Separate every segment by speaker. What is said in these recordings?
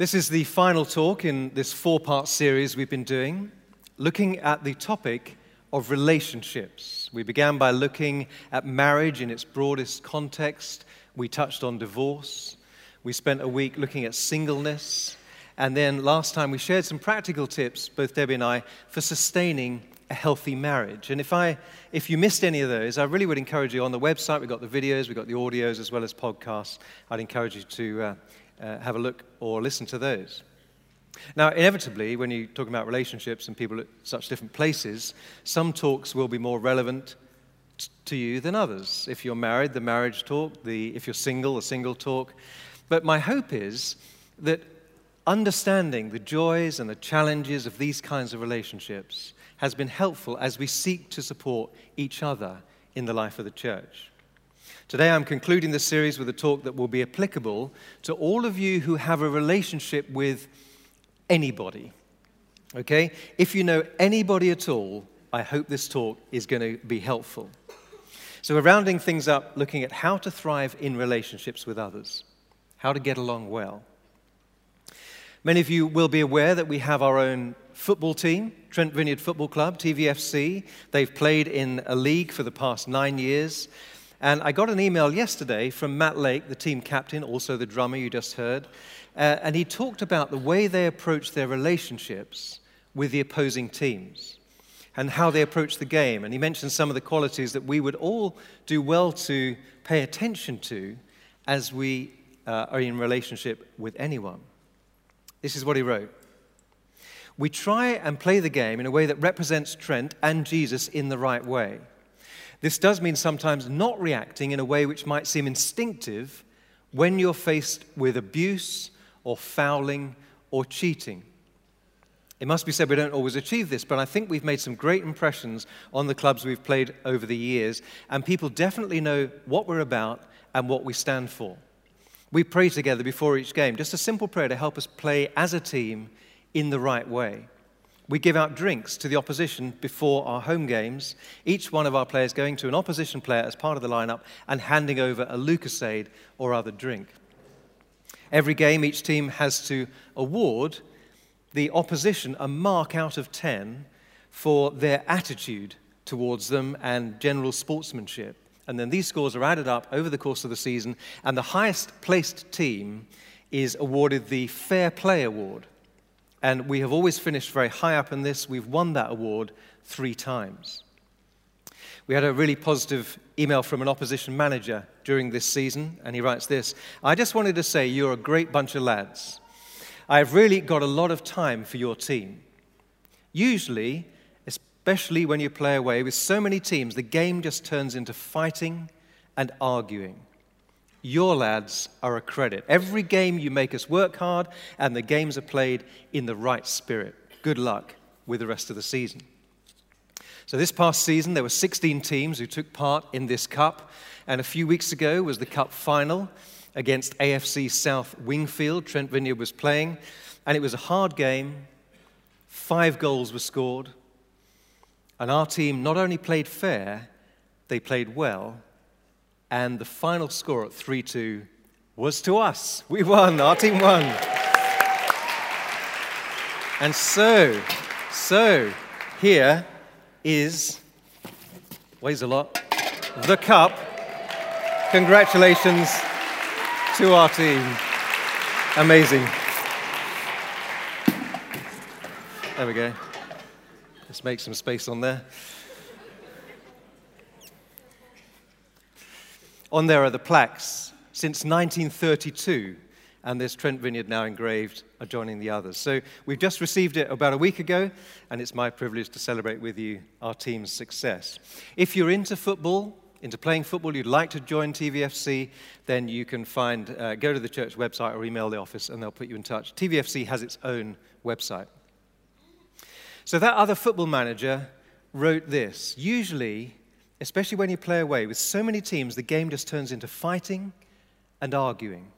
Speaker 1: This is the final talk in this four part series we've been doing, looking at the topic of relationships. We began by looking at marriage in its broadest context. We touched on divorce. We spent a week looking at singleness. And then last time we shared some practical tips, both Debbie and I, for sustaining a healthy marriage. And if, I, if you missed any of those, I really would encourage you on the website, we've got the videos, we've got the audios as well as podcasts. I'd encourage you to uh, uh, have a look or listen to those. Now, inevitably, when you talk about relationships and people at such different places, some talks will be more relevant t- to you than others. If you're married, the marriage talk, the, if you're single, the single talk. But my hope is that understanding the joys and the challenges of these kinds of relationships has been helpful as we seek to support each other in the life of the church. Today, I'm concluding this series with a talk that will be applicable to all of you who have a relationship with anybody. Okay? If you know anybody at all, I hope this talk is going to be helpful. So, we're rounding things up looking at how to thrive in relationships with others, how to get along well. Many of you will be aware that we have our own football team, Trent Vineyard Football Club, TVFC. They've played in a league for the past nine years. And I got an email yesterday from Matt Lake, the team captain, also the drummer you just heard. Uh, and he talked about the way they approach their relationships with the opposing teams and how they approach the game. And he mentioned some of the qualities that we would all do well to pay attention to as we uh, are in relationship with anyone. This is what he wrote. We try and play the game in a way that represents Trent and Jesus in the right way. This does mean sometimes not reacting in a way which might seem instinctive when you're faced with abuse or fouling or cheating. It must be said we don't always achieve this, but I think we've made some great impressions on the clubs we've played over the years, and people definitely know what we're about and what we stand for. We pray together before each game, just a simple prayer to help us play as a team in the right way. We give out drinks to the opposition before our home games, each one of our players going to an opposition player as part of the lineup and handing over a Lucozade or other drink. Every game, each team has to award the opposition a mark out of 10 for their attitude towards them and general sportsmanship. And then these scores are added up over the course of the season, and the highest placed team is awarded the Fair Play Award. And we have always finished very high up in this. We've won that award three times. We had a really positive email from an opposition manager during this season, and he writes this I just wanted to say you're a great bunch of lads. I've really got a lot of time for your team. Usually, especially when you play away with so many teams, the game just turns into fighting and arguing. Your lads are a credit. Every game you make us work hard, and the games are played in the right spirit. Good luck with the rest of the season. So, this past season, there were 16 teams who took part in this cup, and a few weeks ago was the cup final against AFC South Wingfield. Trent Vineyard was playing, and it was a hard game. Five goals were scored, and our team not only played fair, they played well and the final score at 3 2 was to us. We won, our team won. And so, so here is, weighs a lot, the cup. Congratulations to our team. Amazing. There we go. Let's make some space on there. On there are the plaques since 1932, and there's Trent Vineyard now engraved adjoining the others. So we've just received it about a week ago, and it's my privilege to celebrate with you our team's success. If you're into football, into playing football, you'd like to join TVFC, then you can find, uh, go to the church website or email the office and they'll put you in touch. TVFC has its own website. So that other football manager wrote this Usually, especially when you play away with so many teams, the game just turns into fighting and arguing.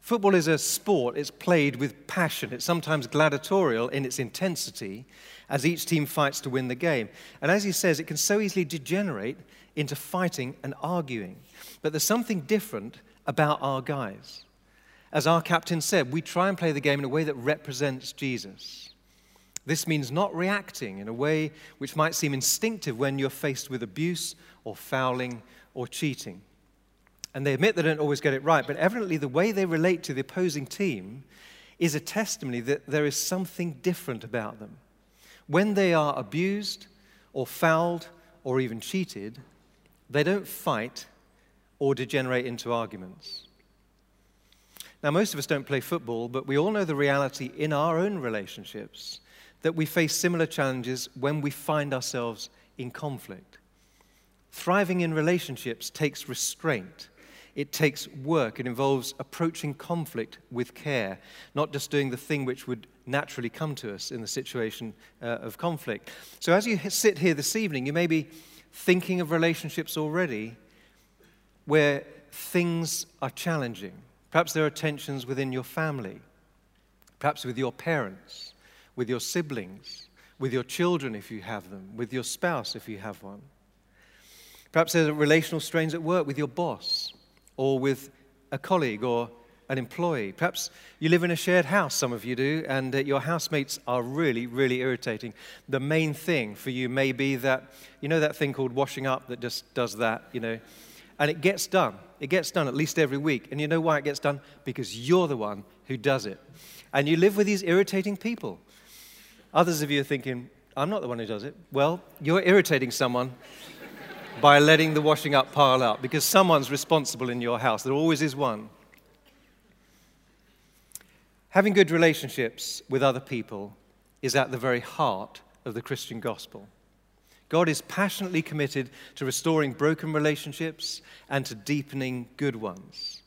Speaker 1: Football is a sport, it's played with passion. It's sometimes gladiatorial in its intensity as each team fights to win the game. And as he says, it can so easily degenerate into fighting and arguing. But there's something different about our guys. As our captain said, we try and play the game in a way that represents Jesus. This means not reacting in a way which might seem instinctive when you're faced with abuse or fouling or cheating. And they admit they don't always get it right, but evidently the way they relate to the opposing team is a testimony that there is something different about them. When they are abused or fouled or even cheated, they don't fight or degenerate into arguments. Now, most of us don't play football, but we all know the reality in our own relationships that we face similar challenges when we find ourselves in conflict. Thriving in relationships takes restraint. It takes work. It involves approaching conflict with care, not just doing the thing which would naturally come to us in the situation uh, of conflict. So, as you sit here this evening, you may be thinking of relationships already where things are challenging. Perhaps there are tensions within your family, perhaps with your parents with your siblings, with your children if you have them, with your spouse if you have one. Perhaps there's relational strains at work with your boss or with a colleague or an employee. Perhaps you live in a shared house, some of you do, and uh, your housemates are really, really irritating. The main thing for you may be that, you know, that thing called washing up that just does that, you know, and it gets done. It gets done at least every week. And you know why it gets done? Because you're the one who does it. And you live with these irritating people. Others of you are thinking, I'm not the one who does it. Well, you're irritating someone by letting the washing up pile up because someone's responsible in your house. There always is one. Having good relationships with other people is at the very heart of the Christian gospel. God is passionately committed to restoring broken relationships and to deepening good ones.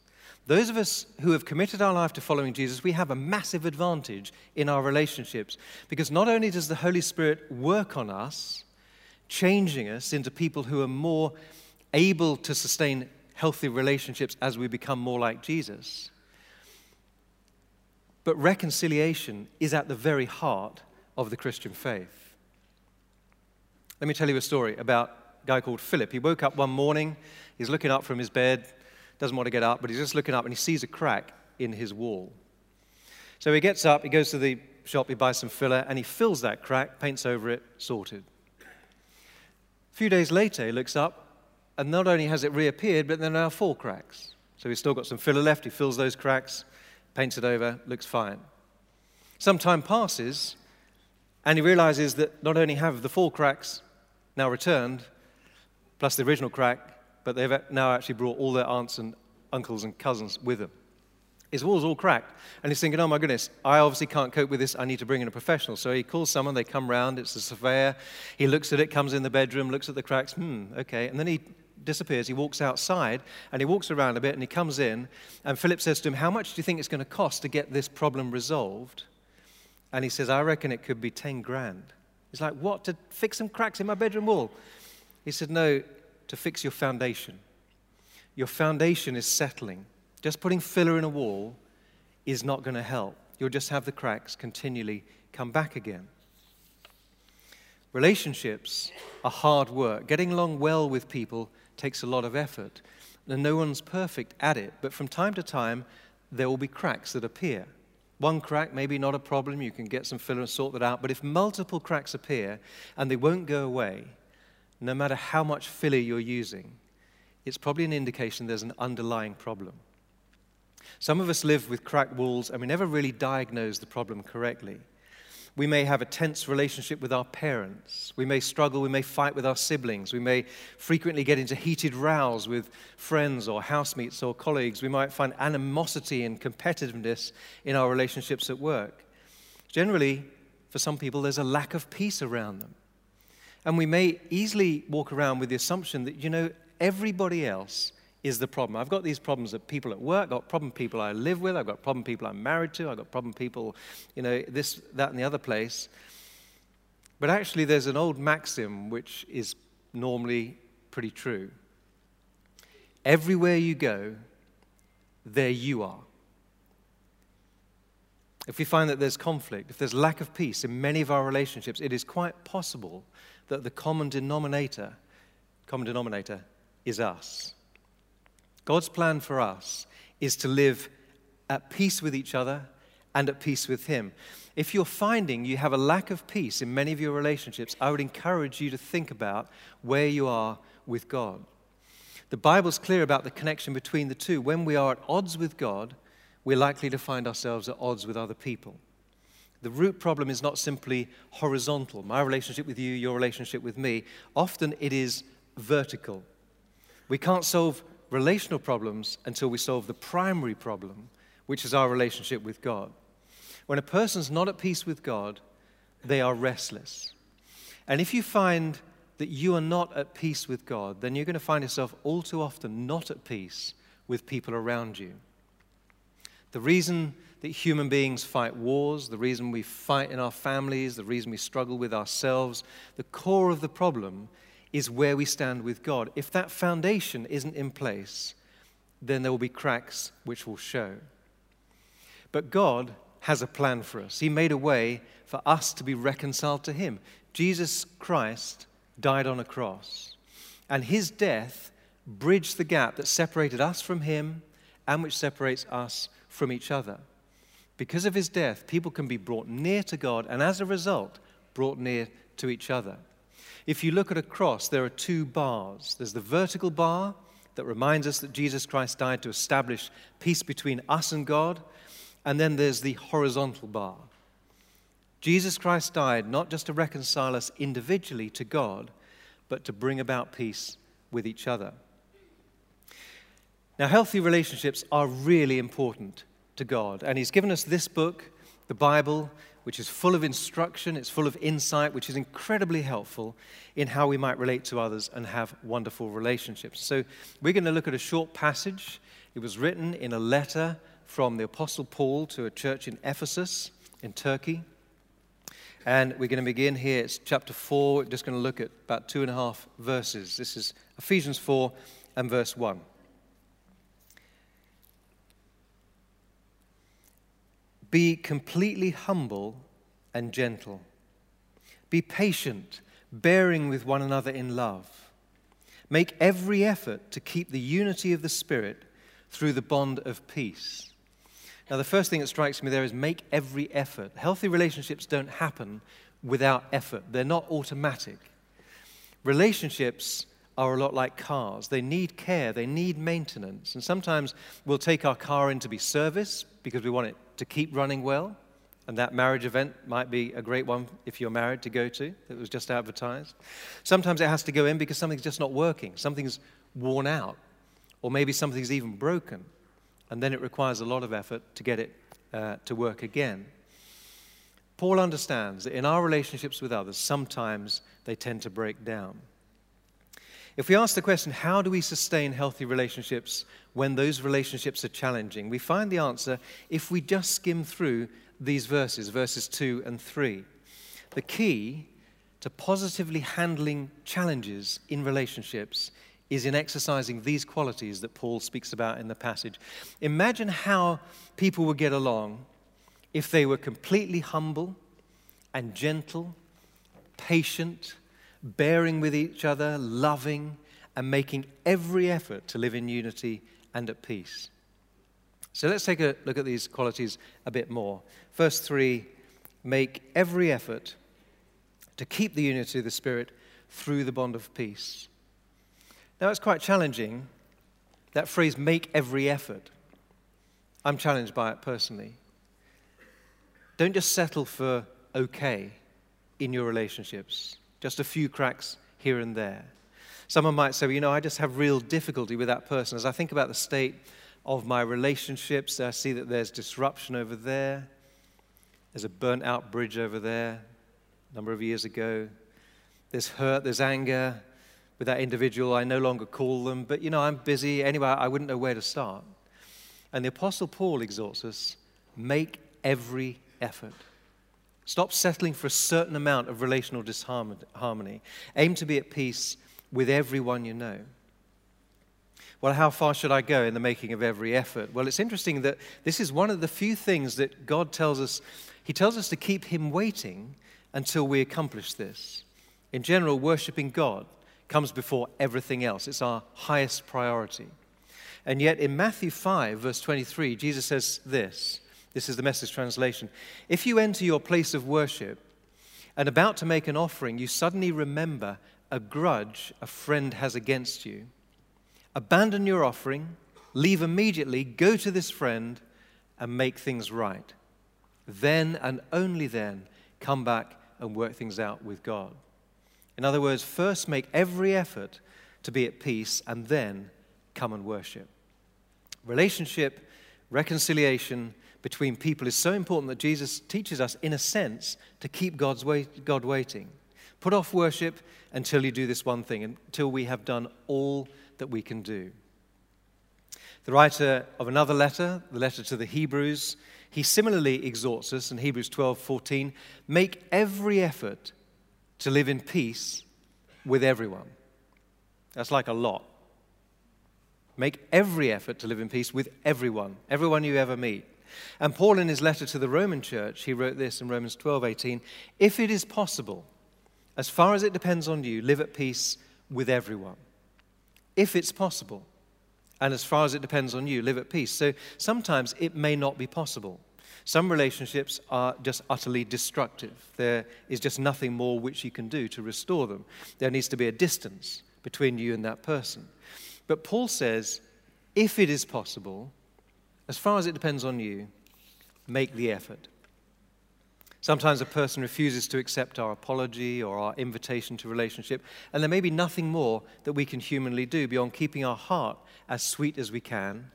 Speaker 1: Those of us who have committed our life to following Jesus, we have a massive advantage in our relationships because not only does the Holy Spirit work on us, changing us into people who are more able to sustain healthy relationships as we become more like Jesus, but reconciliation is at the very heart of the Christian faith. Let me tell you a story about a guy called Philip. He woke up one morning, he's looking up from his bed doesn't want to get up, but he's just looking up and he sees a crack in his wall. So he gets up, he goes to the shop, he buys some filler, and he fills that crack, paints over it, sorted. A few days later, he looks up, and not only has it reappeared, but there are now four cracks. So he's still got some filler left, he fills those cracks, paints it over, looks fine. Some time passes, and he realizes that not only have the four cracks now returned, plus the original crack, but they've now actually brought all their aunts and uncles and cousins with them. His wall's all cracked. And he's thinking, oh my goodness, I obviously can't cope with this. I need to bring in a professional. So he calls someone, they come round, it's a surveyor. He looks at it, comes in the bedroom, looks at the cracks, hmm, okay. And then he disappears. He walks outside and he walks around a bit and he comes in. And Philip says to him, How much do you think it's going to cost to get this problem resolved? And he says, I reckon it could be 10 grand. He's like, What? To fix some cracks in my bedroom wall? He said, No, to fix your foundation. Your foundation is settling. Just putting filler in a wall is not going to help. You'll just have the cracks continually come back again. Relationships are hard work. Getting along well with people takes a lot of effort. And no one's perfect at it, but from time to time, there will be cracks that appear. One crack, maybe not a problem, you can get some filler and sort that out, but if multiple cracks appear and they won't go away, no matter how much filler you're using, it's probably an indication there's an underlying problem. Some of us live with cracked walls and we never really diagnose the problem correctly. We may have a tense relationship with our parents. We may struggle, we may fight with our siblings. We may frequently get into heated rows with friends or housemates or colleagues. We might find animosity and competitiveness in our relationships at work. Generally, for some people, there's a lack of peace around them. And we may easily walk around with the assumption that, you know, everybody else is the problem. I've got these problems of people at work, I've got problem people I live with, I've got problem people I'm married to, I've got problem people, you know, this, that, and the other place. But actually, there's an old maxim which is normally pretty true. Everywhere you go, there you are. If we find that there's conflict, if there's lack of peace in many of our relationships, it is quite possible that the common denominator, common denominator is us. God's plan for us is to live at peace with each other and at peace with Him. If you're finding you have a lack of peace in many of your relationships, I would encourage you to think about where you are with God. The Bible's clear about the connection between the two. When we are at odds with God, we're likely to find ourselves at odds with other people. The root problem is not simply horizontal, my relationship with you, your relationship with me. Often it is vertical. We can't solve relational problems until we solve the primary problem, which is our relationship with God. When a person's not at peace with God, they are restless. And if you find that you are not at peace with God, then you're going to find yourself all too often not at peace with people around you. The reason that human beings fight wars, the reason we fight in our families, the reason we struggle with ourselves, the core of the problem is where we stand with God. If that foundation isn't in place, then there will be cracks which will show. But God has a plan for us. He made a way for us to be reconciled to Him. Jesus Christ died on a cross, and His death bridged the gap that separated us from Him and which separates us from each other. Because of his death, people can be brought near to God and as a result, brought near to each other. If you look at a cross, there are two bars. There's the vertical bar that reminds us that Jesus Christ died to establish peace between us and God, and then there's the horizontal bar. Jesus Christ died not just to reconcile us individually to God, but to bring about peace with each other. Now, healthy relationships are really important to God. And He's given us this book, the Bible, which is full of instruction, it's full of insight, which is incredibly helpful in how we might relate to others and have wonderful relationships. So, we're going to look at a short passage. It was written in a letter from the Apostle Paul to a church in Ephesus in Turkey. And we're going to begin here. It's chapter 4. We're just going to look at about two and a half verses. This is Ephesians 4 and verse 1. Be completely humble and gentle. Be patient, bearing with one another in love. Make every effort to keep the unity of the Spirit through the bond of peace. Now, the first thing that strikes me there is make every effort. Healthy relationships don't happen without effort, they're not automatic. Relationships are a lot like cars. They need care, they need maintenance. And sometimes we'll take our car in to be serviced because we want it to keep running well. And that marriage event might be a great one if you're married to go to, that was just advertised. Sometimes it has to go in because something's just not working, something's worn out, or maybe something's even broken. And then it requires a lot of effort to get it uh, to work again. Paul understands that in our relationships with others, sometimes they tend to break down. If we ask the question, how do we sustain healthy relationships when those relationships are challenging, we find the answer if we just skim through these verses, verses 2 and 3. The key to positively handling challenges in relationships is in exercising these qualities that Paul speaks about in the passage. Imagine how people would get along if they were completely humble and gentle, patient, bearing with each other, loving, and making every effort to live in unity and at peace. So let's take a look at these qualities a bit more. Verse 3 make every effort to keep the unity of the Spirit through the bond of peace. Now, it's quite challenging, that phrase, make every effort. I'm challenged by it personally. Don't just settle for okay in your relationships just a few cracks here and there. Someone might say, well, you know, I just have real difficulty with that person. As I think about the state of my relationships, I see that there's disruption over there. There's a burnt out bridge over there a number of years ago. There's hurt, there's anger with that individual. I no longer call them, but you know, I'm busy. Anyway, I wouldn't know where to start. And the Apostle Paul exhorts us make every effort. Stop settling for a certain amount of relational disharmony. Aim to be at peace with everyone you know. Well, how far should I go in the making of every effort? Well, it's interesting that this is one of the few things that God tells us. He tells us to keep Him waiting until we accomplish this. In general, worshiping God comes before everything else, it's our highest priority. And yet in Matthew 5, verse 23, Jesus says this this is the message translation. If you enter your place of worship and about to make an offering, you suddenly remember a grudge a friend has against you, abandon your offering, leave immediately, go to this friend, and make things right. Then and only then come back and work things out with God. In other words, first make every effort to be at peace and then come and worship. Relationship, reconciliation between people is so important that Jesus teaches us, in a sense, to keep God's wait, God waiting. Put off worship until you do this one thing, until we have done all that we can do. The writer of another letter, the letter to the Hebrews, he similarly exhorts us in Hebrews 12 14 make every effort to live in peace with everyone. That's like a lot. Make every effort to live in peace with everyone, everyone you ever meet. And Paul, in his letter to the Roman church, he wrote this in Romans 12 18 If it is possible, as far as it depends on you, live at peace with everyone. If it's possible. And as far as it depends on you, live at peace. So sometimes it may not be possible. Some relationships are just utterly destructive. There is just nothing more which you can do to restore them. There needs to be a distance between you and that person. But Paul says, if it is possible, as far as it depends on you, make the effort. Sometimes a person refuses to accept our apology or our invitation to relationship, and there may be nothing more that we can humanly do beyond keeping our heart as sweet as we can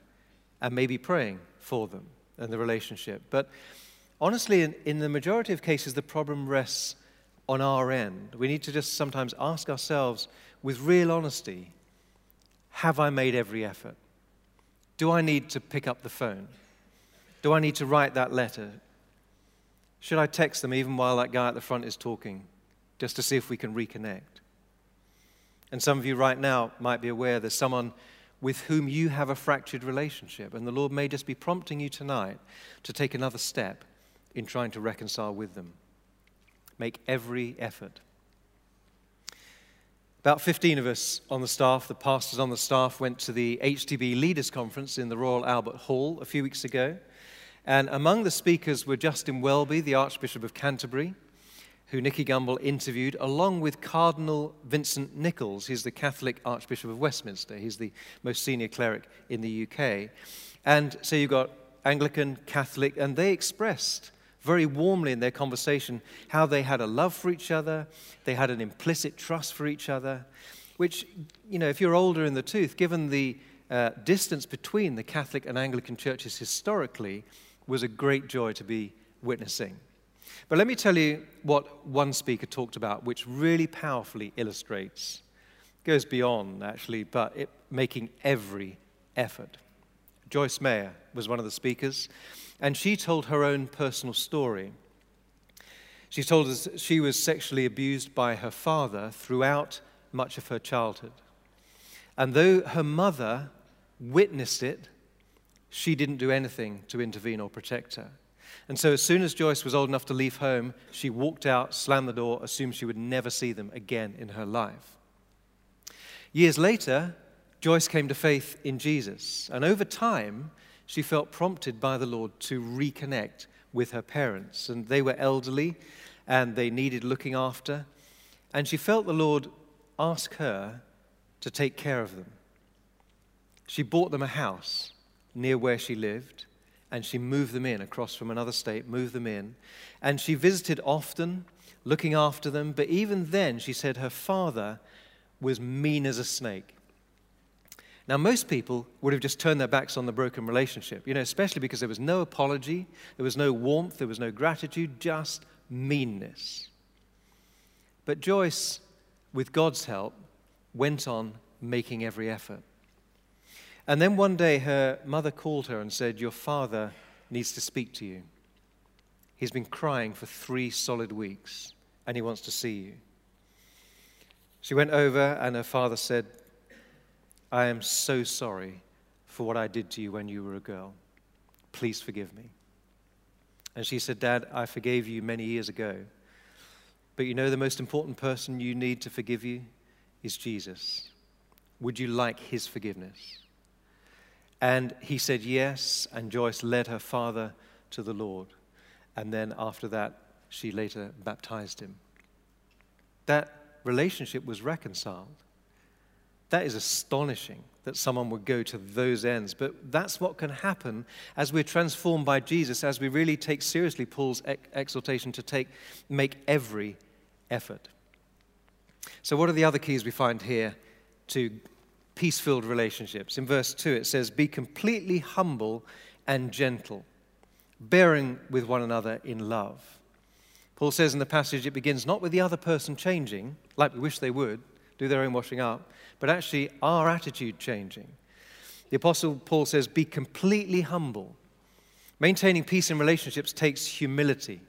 Speaker 1: and maybe praying for them and the relationship. But honestly, in, in the majority of cases, the problem rests on our end. We need to just sometimes ask ourselves with real honesty Have I made every effort? Do I need to pick up the phone? Do I need to write that letter? Should I text them even while that guy at the front is talking, just to see if we can reconnect? And some of you right now might be aware there's someone with whom you have a fractured relationship, and the Lord may just be prompting you tonight to take another step in trying to reconcile with them. Make every effort. About 15 of us on the staff, the pastors on the staff, went to the HTB Leaders Conference in the Royal Albert Hall a few weeks ago. And among the speakers were Justin Welby, the Archbishop of Canterbury, who Nicky Gumbel interviewed, along with Cardinal Vincent Nichols. He's the Catholic Archbishop of Westminster. He's the most senior cleric in the UK. And so you've got Anglican, Catholic, and they expressed very warmly in their conversation how they had a love for each other, they had an implicit trust for each other, which, you know, if you're older in the tooth, given the uh, distance between the Catholic and Anglican churches historically, was a great joy to be witnessing. But let me tell you what one speaker talked about, which really powerfully illustrates, goes beyond actually, but it, making every effort. Joyce Meyer was one of the speakers. And she told her own personal story. She told us she was sexually abused by her father throughout much of her childhood. And though her mother witnessed it, she didn't do anything to intervene or protect her. And so, as soon as Joyce was old enough to leave home, she walked out, slammed the door, assumed she would never see them again in her life. Years later, Joyce came to faith in Jesus. And over time, she felt prompted by the Lord to reconnect with her parents. And they were elderly and they needed looking after. And she felt the Lord ask her to take care of them. She bought them a house near where she lived and she moved them in across from another state, moved them in. And she visited often, looking after them. But even then, she said her father was mean as a snake. Now, most people would have just turned their backs on the broken relationship, you know, especially because there was no apology, there was no warmth, there was no gratitude, just meanness. But Joyce, with God's help, went on making every effort. And then one day her mother called her and said, Your father needs to speak to you. He's been crying for three solid weeks and he wants to see you. She went over and her father said, I am so sorry for what I did to you when you were a girl. Please forgive me. And she said, Dad, I forgave you many years ago. But you know, the most important person you need to forgive you is Jesus. Would you like his forgiveness? And he said yes, and Joyce led her father to the Lord. And then after that, she later baptized him. That relationship was reconciled. That is astonishing that someone would go to those ends. But that's what can happen as we're transformed by Jesus, as we really take seriously Paul's exhortation to take, make every effort. So, what are the other keys we find here to peace filled relationships? In verse 2, it says, Be completely humble and gentle, bearing with one another in love. Paul says in the passage, it begins not with the other person changing, like we wish they would, do their own washing up, but actually our attitude changing. The Apostle Paul says, Be completely humble. Maintaining peace in relationships takes humility.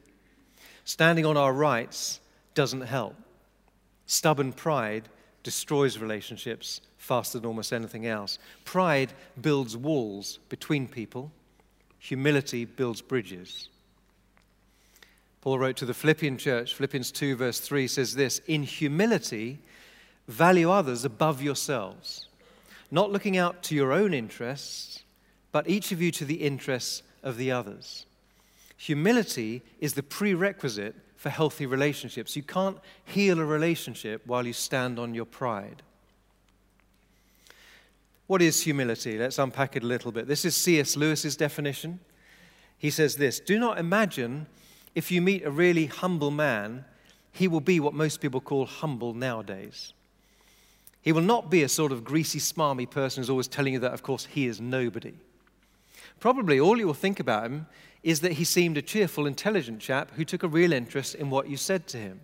Speaker 1: Standing on our rights doesn't help. Stubborn pride destroys relationships faster than almost anything else. Pride builds walls between people, humility builds bridges. Paul wrote to the Philippian church, Philippians 2, verse 3 says this In humility, value others above yourselves, not looking out to your own interests, but each of you to the interests of the others. Humility is the prerequisite for healthy relationships. You can't heal a relationship while you stand on your pride. What is humility? Let's unpack it a little bit. This is C.S. Lewis's definition. He says this Do not imagine if you meet a really humble man, he will be what most people call humble nowadays. He will not be a sort of greasy, smarmy person who's always telling you that, of course, he is nobody. Probably all you will think about him is that he seemed a cheerful, intelligent chap who took a real interest in what you said to him.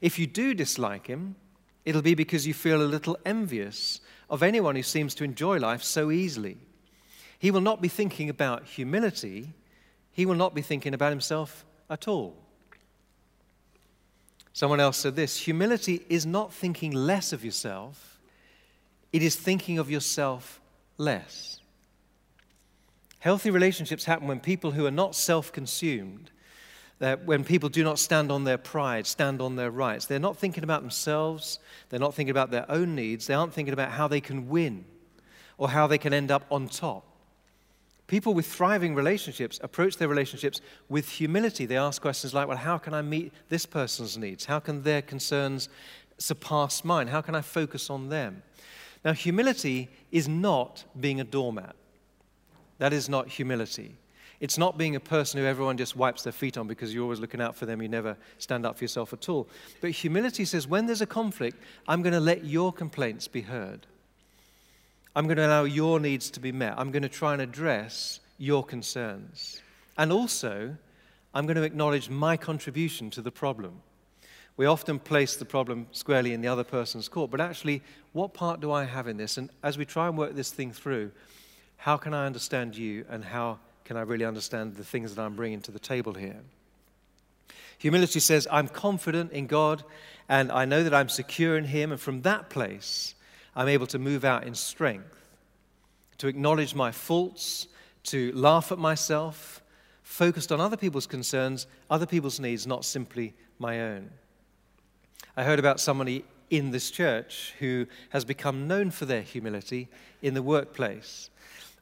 Speaker 1: If you do dislike him, it'll be because you feel a little envious of anyone who seems to enjoy life so easily. He will not be thinking about humility, he will not be thinking about himself at all. Someone else said this humility is not thinking less of yourself, it is thinking of yourself less. Healthy relationships happen when people who are not self consumed, when people do not stand on their pride, stand on their rights. They're not thinking about themselves, they're not thinking about their own needs, they aren't thinking about how they can win or how they can end up on top. People with thriving relationships approach their relationships with humility. They ask questions like, Well, how can I meet this person's needs? How can their concerns surpass mine? How can I focus on them? Now, humility is not being a doormat. That is not humility. It's not being a person who everyone just wipes their feet on because you're always looking out for them, you never stand up for yourself at all. But humility says, when there's a conflict, I'm going to let your complaints be heard. I'm going to allow your needs to be met. I'm going to try and address your concerns. And also, I'm going to acknowledge my contribution to the problem. We often place the problem squarely in the other person's court, but actually, what part do I have in this? And as we try and work this thing through, how can I understand you and how can I really understand the things that I'm bringing to the table here? Humility says, I'm confident in God and I know that I'm secure in Him, and from that place, I'm able to move out in strength, to acknowledge my faults, to laugh at myself, focused on other people's concerns, other people's needs, not simply my own. I heard about somebody in this church who has become known for their humility in the workplace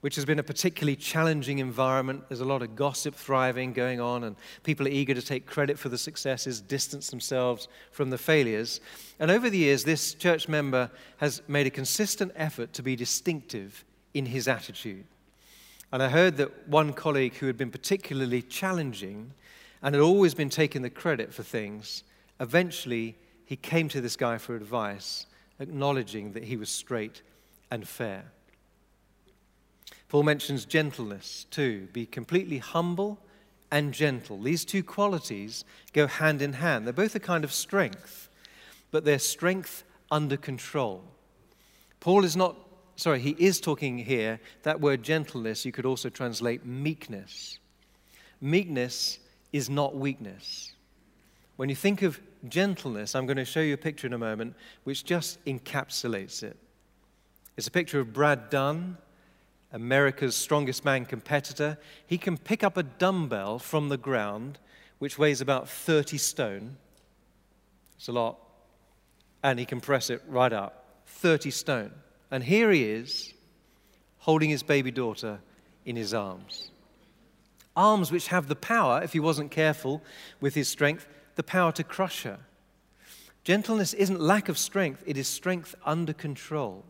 Speaker 1: which has been a particularly challenging environment. There's a lot of gossip thriving going on, and people are eager to take credit for the successes, distance themselves from the failures. And over the years, this church member has made a consistent effort to be distinctive in his attitude. And I heard that one colleague who had been particularly challenging and had always been taking the credit for things, eventually he came to this guy for advice, acknowledging that he was straight and fair. Paul mentions gentleness too. Be completely humble and gentle. These two qualities go hand in hand. They're both a kind of strength, but they're strength under control. Paul is not, sorry, he is talking here, that word gentleness, you could also translate meekness. Meekness is not weakness. When you think of gentleness, I'm going to show you a picture in a moment which just encapsulates it. It's a picture of Brad Dunn America's strongest man competitor, he can pick up a dumbbell from the ground, which weighs about 30 stone. It's a lot. And he can press it right up 30 stone. And here he is, holding his baby daughter in his arms. Arms which have the power, if he wasn't careful with his strength, the power to crush her. Gentleness isn't lack of strength, it is strength under control.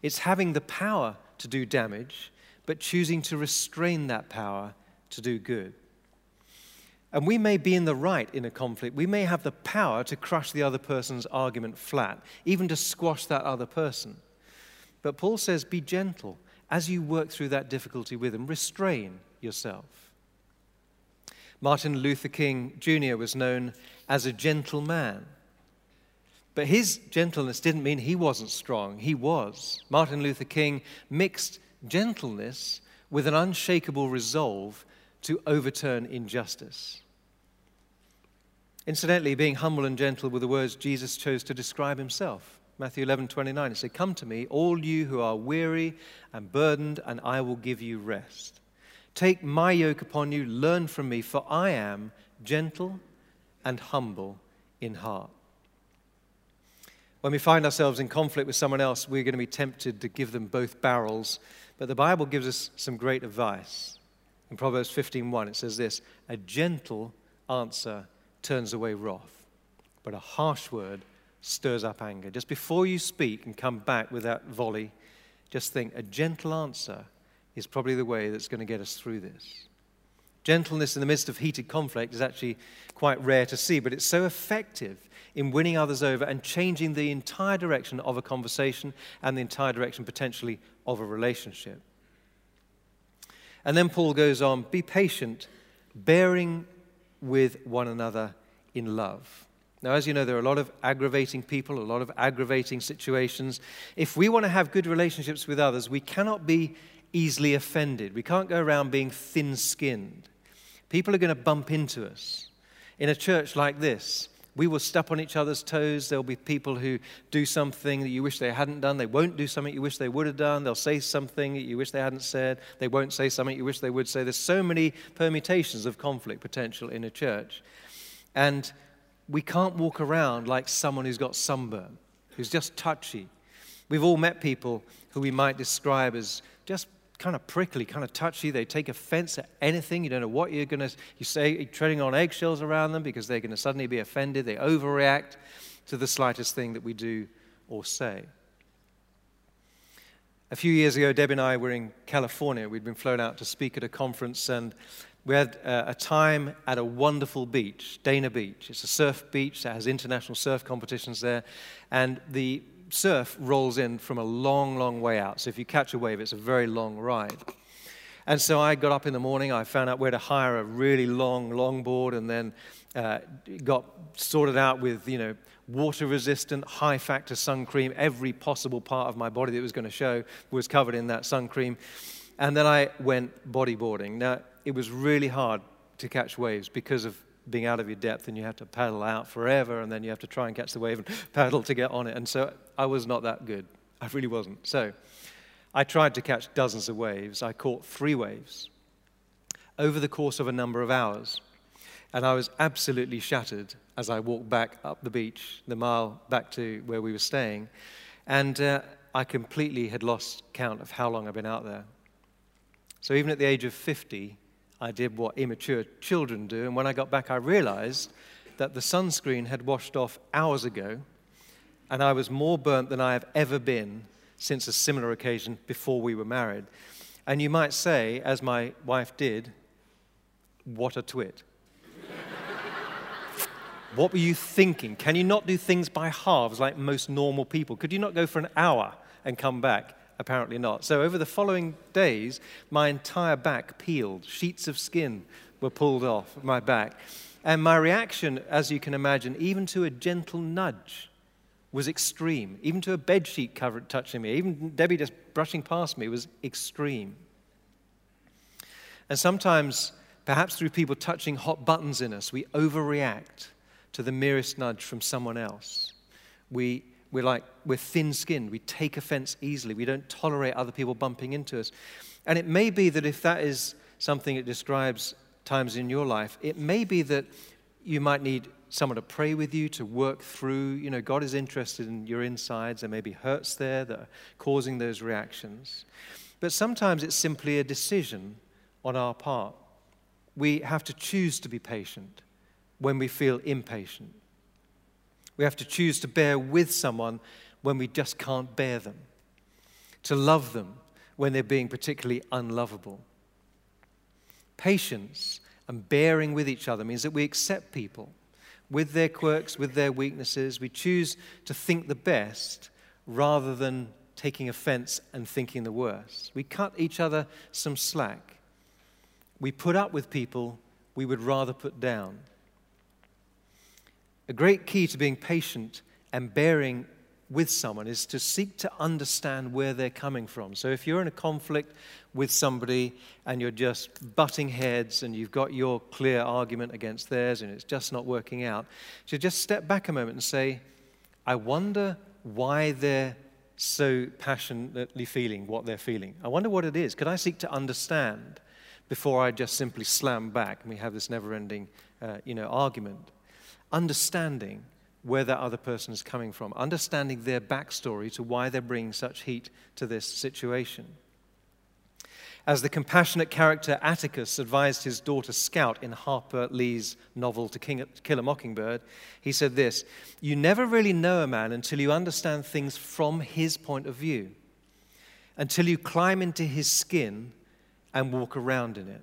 Speaker 1: It's having the power to do damage, but choosing to restrain that power to do good. And we may be in the right in a conflict. We may have the power to crush the other person's argument flat, even to squash that other person. But Paul says, be gentle as you work through that difficulty with them, restrain yourself. Martin Luther King Jr. was known as a gentle man. But his gentleness didn't mean he wasn't strong. He was. Martin Luther King mixed gentleness with an unshakable resolve to overturn injustice. Incidentally, being humble and gentle were the words Jesus chose to describe himself. Matthew 11, 29, it said, Come to me, all you who are weary and burdened, and I will give you rest. Take my yoke upon you, learn from me, for I am gentle and humble in heart. When we find ourselves in conflict with someone else, we're going to be tempted to give them both barrels. But the Bible gives us some great advice. In Proverbs 15:1 it says this, a gentle answer turns away wrath, but a harsh word stirs up anger. Just before you speak and come back with that volley, just think a gentle answer is probably the way that's going to get us through this. Gentleness in the midst of heated conflict is actually quite rare to see, but it's so effective in winning others over and changing the entire direction of a conversation and the entire direction potentially of a relationship. And then Paul goes on be patient, bearing with one another in love. Now, as you know, there are a lot of aggravating people, a lot of aggravating situations. If we want to have good relationships with others, we cannot be easily offended. We can't go around being thin skinned. People are going to bump into us. In a church like this, we will step on each other's toes. There'll be people who do something that you wish they hadn't done. They won't do something you wish they would have done. They'll say something that you wish they hadn't said. They won't say something you wish they would say. There's so many permutations of conflict potential in a church. And we can't walk around like someone who's got sunburn, who's just touchy. We've all met people who we might describe as just kind of prickly, kind of touchy. They take offense at anything. You don't know what you're going to, you say, you're treading on eggshells around them because they're going to suddenly be offended. They overreact to the slightest thing that we do or say. A few years ago, Debbie and I were in California. We'd been flown out to speak at a conference, and we had uh, a time at a wonderful beach, Dana Beach. It's a surf beach that has international surf competitions there. And the surf rolls in from a long, long way out. So if you catch a wave, it's a very long ride. And so I got up in the morning, I found out where to hire a really long longboard, and then uh, got sorted out with, you know, water resistant, high factor sun cream. Every possible part of my body that was going to show was covered in that sun cream. And then I went bodyboarding. Now, it was really hard to catch waves because of being out of your depth and you have to paddle out forever and then you have to try and catch the wave and paddle to get on it. And so I was not that good. I really wasn't. So I tried to catch dozens of waves. I caught three waves over the course of a number of hours. And I was absolutely shattered as I walked back up the beach, the mile back to where we were staying. And uh, I completely had lost count of how long I'd been out there. So even at the age of 50, I did what immature children do. And when I got back, I realized that the sunscreen had washed off hours ago, and I was more burnt than I have ever been since a similar occasion before we were married. And you might say, as my wife did, what a twit. what were you thinking? Can you not do things by halves like most normal people? Could you not go for an hour and come back? Apparently not. So, over the following days, my entire back peeled. Sheets of skin were pulled off my back. And my reaction, as you can imagine, even to a gentle nudge, was extreme. Even to a bed sheet covered touching me, even Debbie just brushing past me was extreme. And sometimes, perhaps through people touching hot buttons in us, we overreact to the merest nudge from someone else. We we're like, we're thin skinned. We take offense easily. We don't tolerate other people bumping into us. And it may be that if that is something that describes times in your life, it may be that you might need someone to pray with you, to work through. You know, God is interested in your insides. There may be hurts there that are causing those reactions. But sometimes it's simply a decision on our part. We have to choose to be patient when we feel impatient. We have to choose to bear with someone when we just can't bear them, to love them when they're being particularly unlovable. Patience and bearing with each other means that we accept people with their quirks, with their weaknesses. We choose to think the best rather than taking offense and thinking the worst. We cut each other some slack. We put up with people we would rather put down. A great key to being patient and bearing with someone is to seek to understand where they're coming from. So if you're in a conflict with somebody and you're just butting heads and you've got your clear argument against theirs and it's just not working out, to just step back a moment and say, I wonder why they're so passionately feeling what they're feeling. I wonder what it is. Could I seek to understand before I just simply slam back and we have this never ending uh, you know, argument? Understanding where that other person is coming from, understanding their backstory to why they're bringing such heat to this situation. As the compassionate character Atticus advised his daughter Scout in Harper Lee's novel To Kill a Mockingbird, he said this You never really know a man until you understand things from his point of view, until you climb into his skin and walk around in it.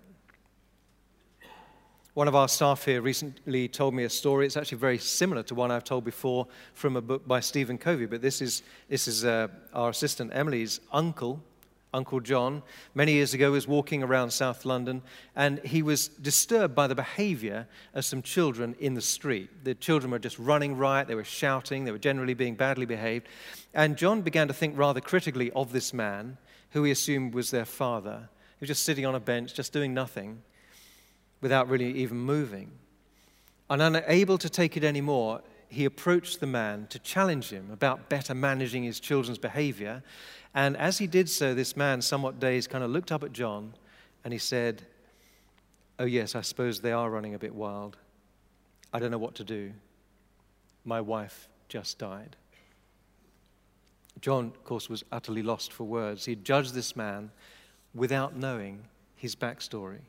Speaker 1: One of our staff here recently told me a story. It's actually very similar to one I've told before from a book by Stephen Covey, but this is, this is uh, our assistant Emily's uncle, Uncle John, many years ago was walking around South London and he was disturbed by the behavior of some children in the street. The children were just running riot, they were shouting, they were generally being badly behaved. And John began to think rather critically of this man, who he assumed was their father. He was just sitting on a bench, just doing nothing without really even moving. And unable to take it anymore, he approached the man to challenge him about better managing his children's behavior. And as he did so, this man, somewhat dazed, kind of looked up at John and he said, Oh, yes, I suppose they are running a bit wild. I don't know what to do. My wife just died. John, of course, was utterly lost for words. He judged this man without knowing his backstory.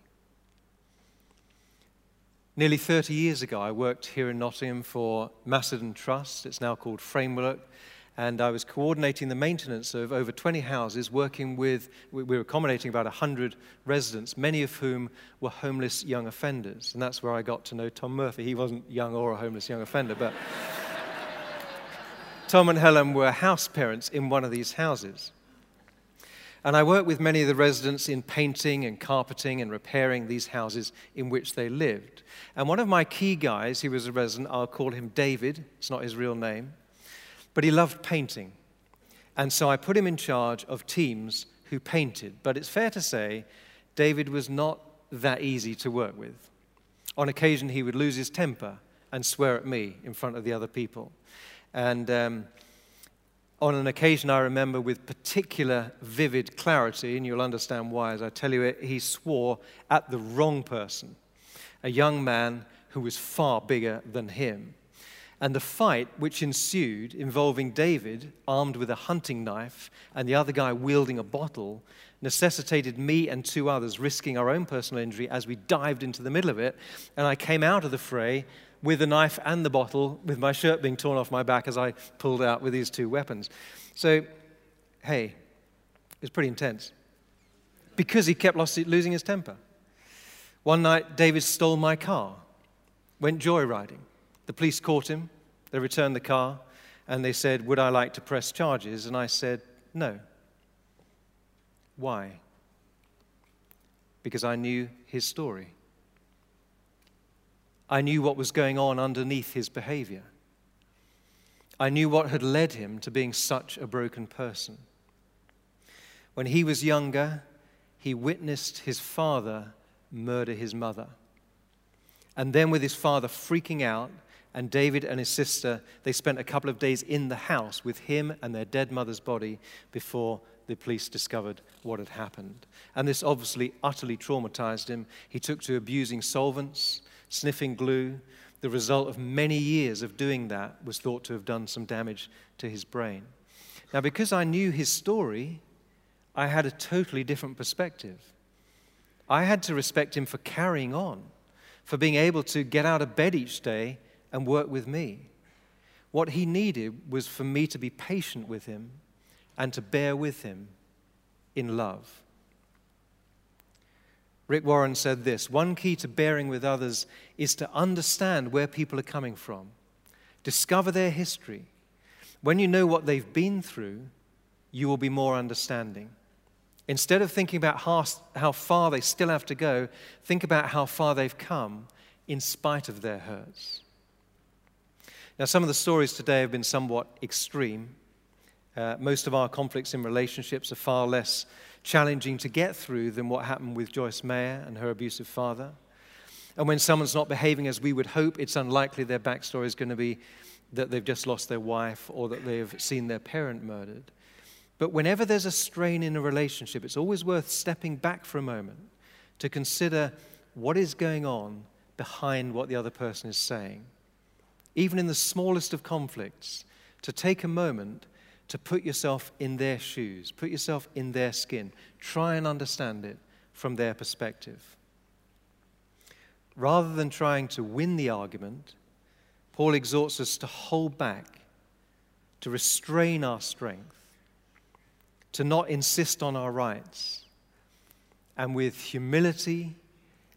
Speaker 1: Nearly 30 years ago, I worked here in Nottingham for Macedon Trust. It's now called Framework. And I was coordinating the maintenance of over 20 houses, working with, we were accommodating about 100 residents, many of whom were homeless young offenders. And that's where I got to know Tom Murphy. He wasn't young or a homeless young offender, but Tom and Helen were house parents in one of these houses. And I worked with many of the residents in painting and carpeting and repairing these houses in which they lived. And one of my key guys, he was a resident, I'll call him David, it's not his real name, but he loved painting. And so I put him in charge of teams who painted. But it's fair to say, David was not that easy to work with. On occasion, he would lose his temper and swear at me in front of the other people. And um, on an occasion I remember with particular vivid clarity, and you'll understand why as I tell you it, he swore at the wrong person, a young man who was far bigger than him. And the fight which ensued, involving David armed with a hunting knife and the other guy wielding a bottle, necessitated me and two others risking our own personal injury as we dived into the middle of it. And I came out of the fray with the knife and the bottle, with my shirt being torn off my back as I pulled out with these two weapons. So, hey, it was pretty intense because he kept losing his temper. One night, David stole my car, went joyriding. The police caught him, they returned the car, and they said, Would I like to press charges? And I said, No. Why? Because I knew his story. I knew what was going on underneath his behavior. I knew what had led him to being such a broken person. When he was younger, he witnessed his father murder his mother. And then, with his father freaking out, and David and his sister, they spent a couple of days in the house with him and their dead mother's body before the police discovered what had happened. And this obviously utterly traumatized him. He took to abusing solvents sniffing glue. The result of many years of doing that was thought to have done some damage to his brain. Now, because I knew his story, I had a totally different perspective. I had to respect him for carrying on, for being able to get out of bed each day and work with me. What he needed was for me to be patient with him and to bear with him in love. Rick Warren said this One key to bearing with others is to understand where people are coming from, discover their history. When you know what they've been through, you will be more understanding. Instead of thinking about how, far they still have to go, think about how far they've come in spite of their hurts. Now, some of the stories today have been somewhat extreme. Uh, most of our conflicts in relationships are far less challenging to get through than what happened with Joyce Meyer and her abusive father. And when someone's not behaving as we would hope, it's unlikely their backstory is going to be that they've just lost their wife or that they've seen their parent murdered. But whenever there's a strain in a relationship, it's always worth stepping back for a moment to consider what is going on behind what the other person is saying. Even in the smallest of conflicts, to take a moment to put yourself in their shoes, put yourself in their skin, try and understand it from their perspective. Rather than trying to win the argument, Paul exhorts us to hold back, to restrain our strength, to not insist on our rights, and with humility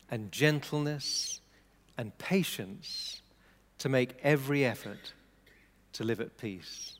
Speaker 1: and gentleness and patience to make every effort to live at peace.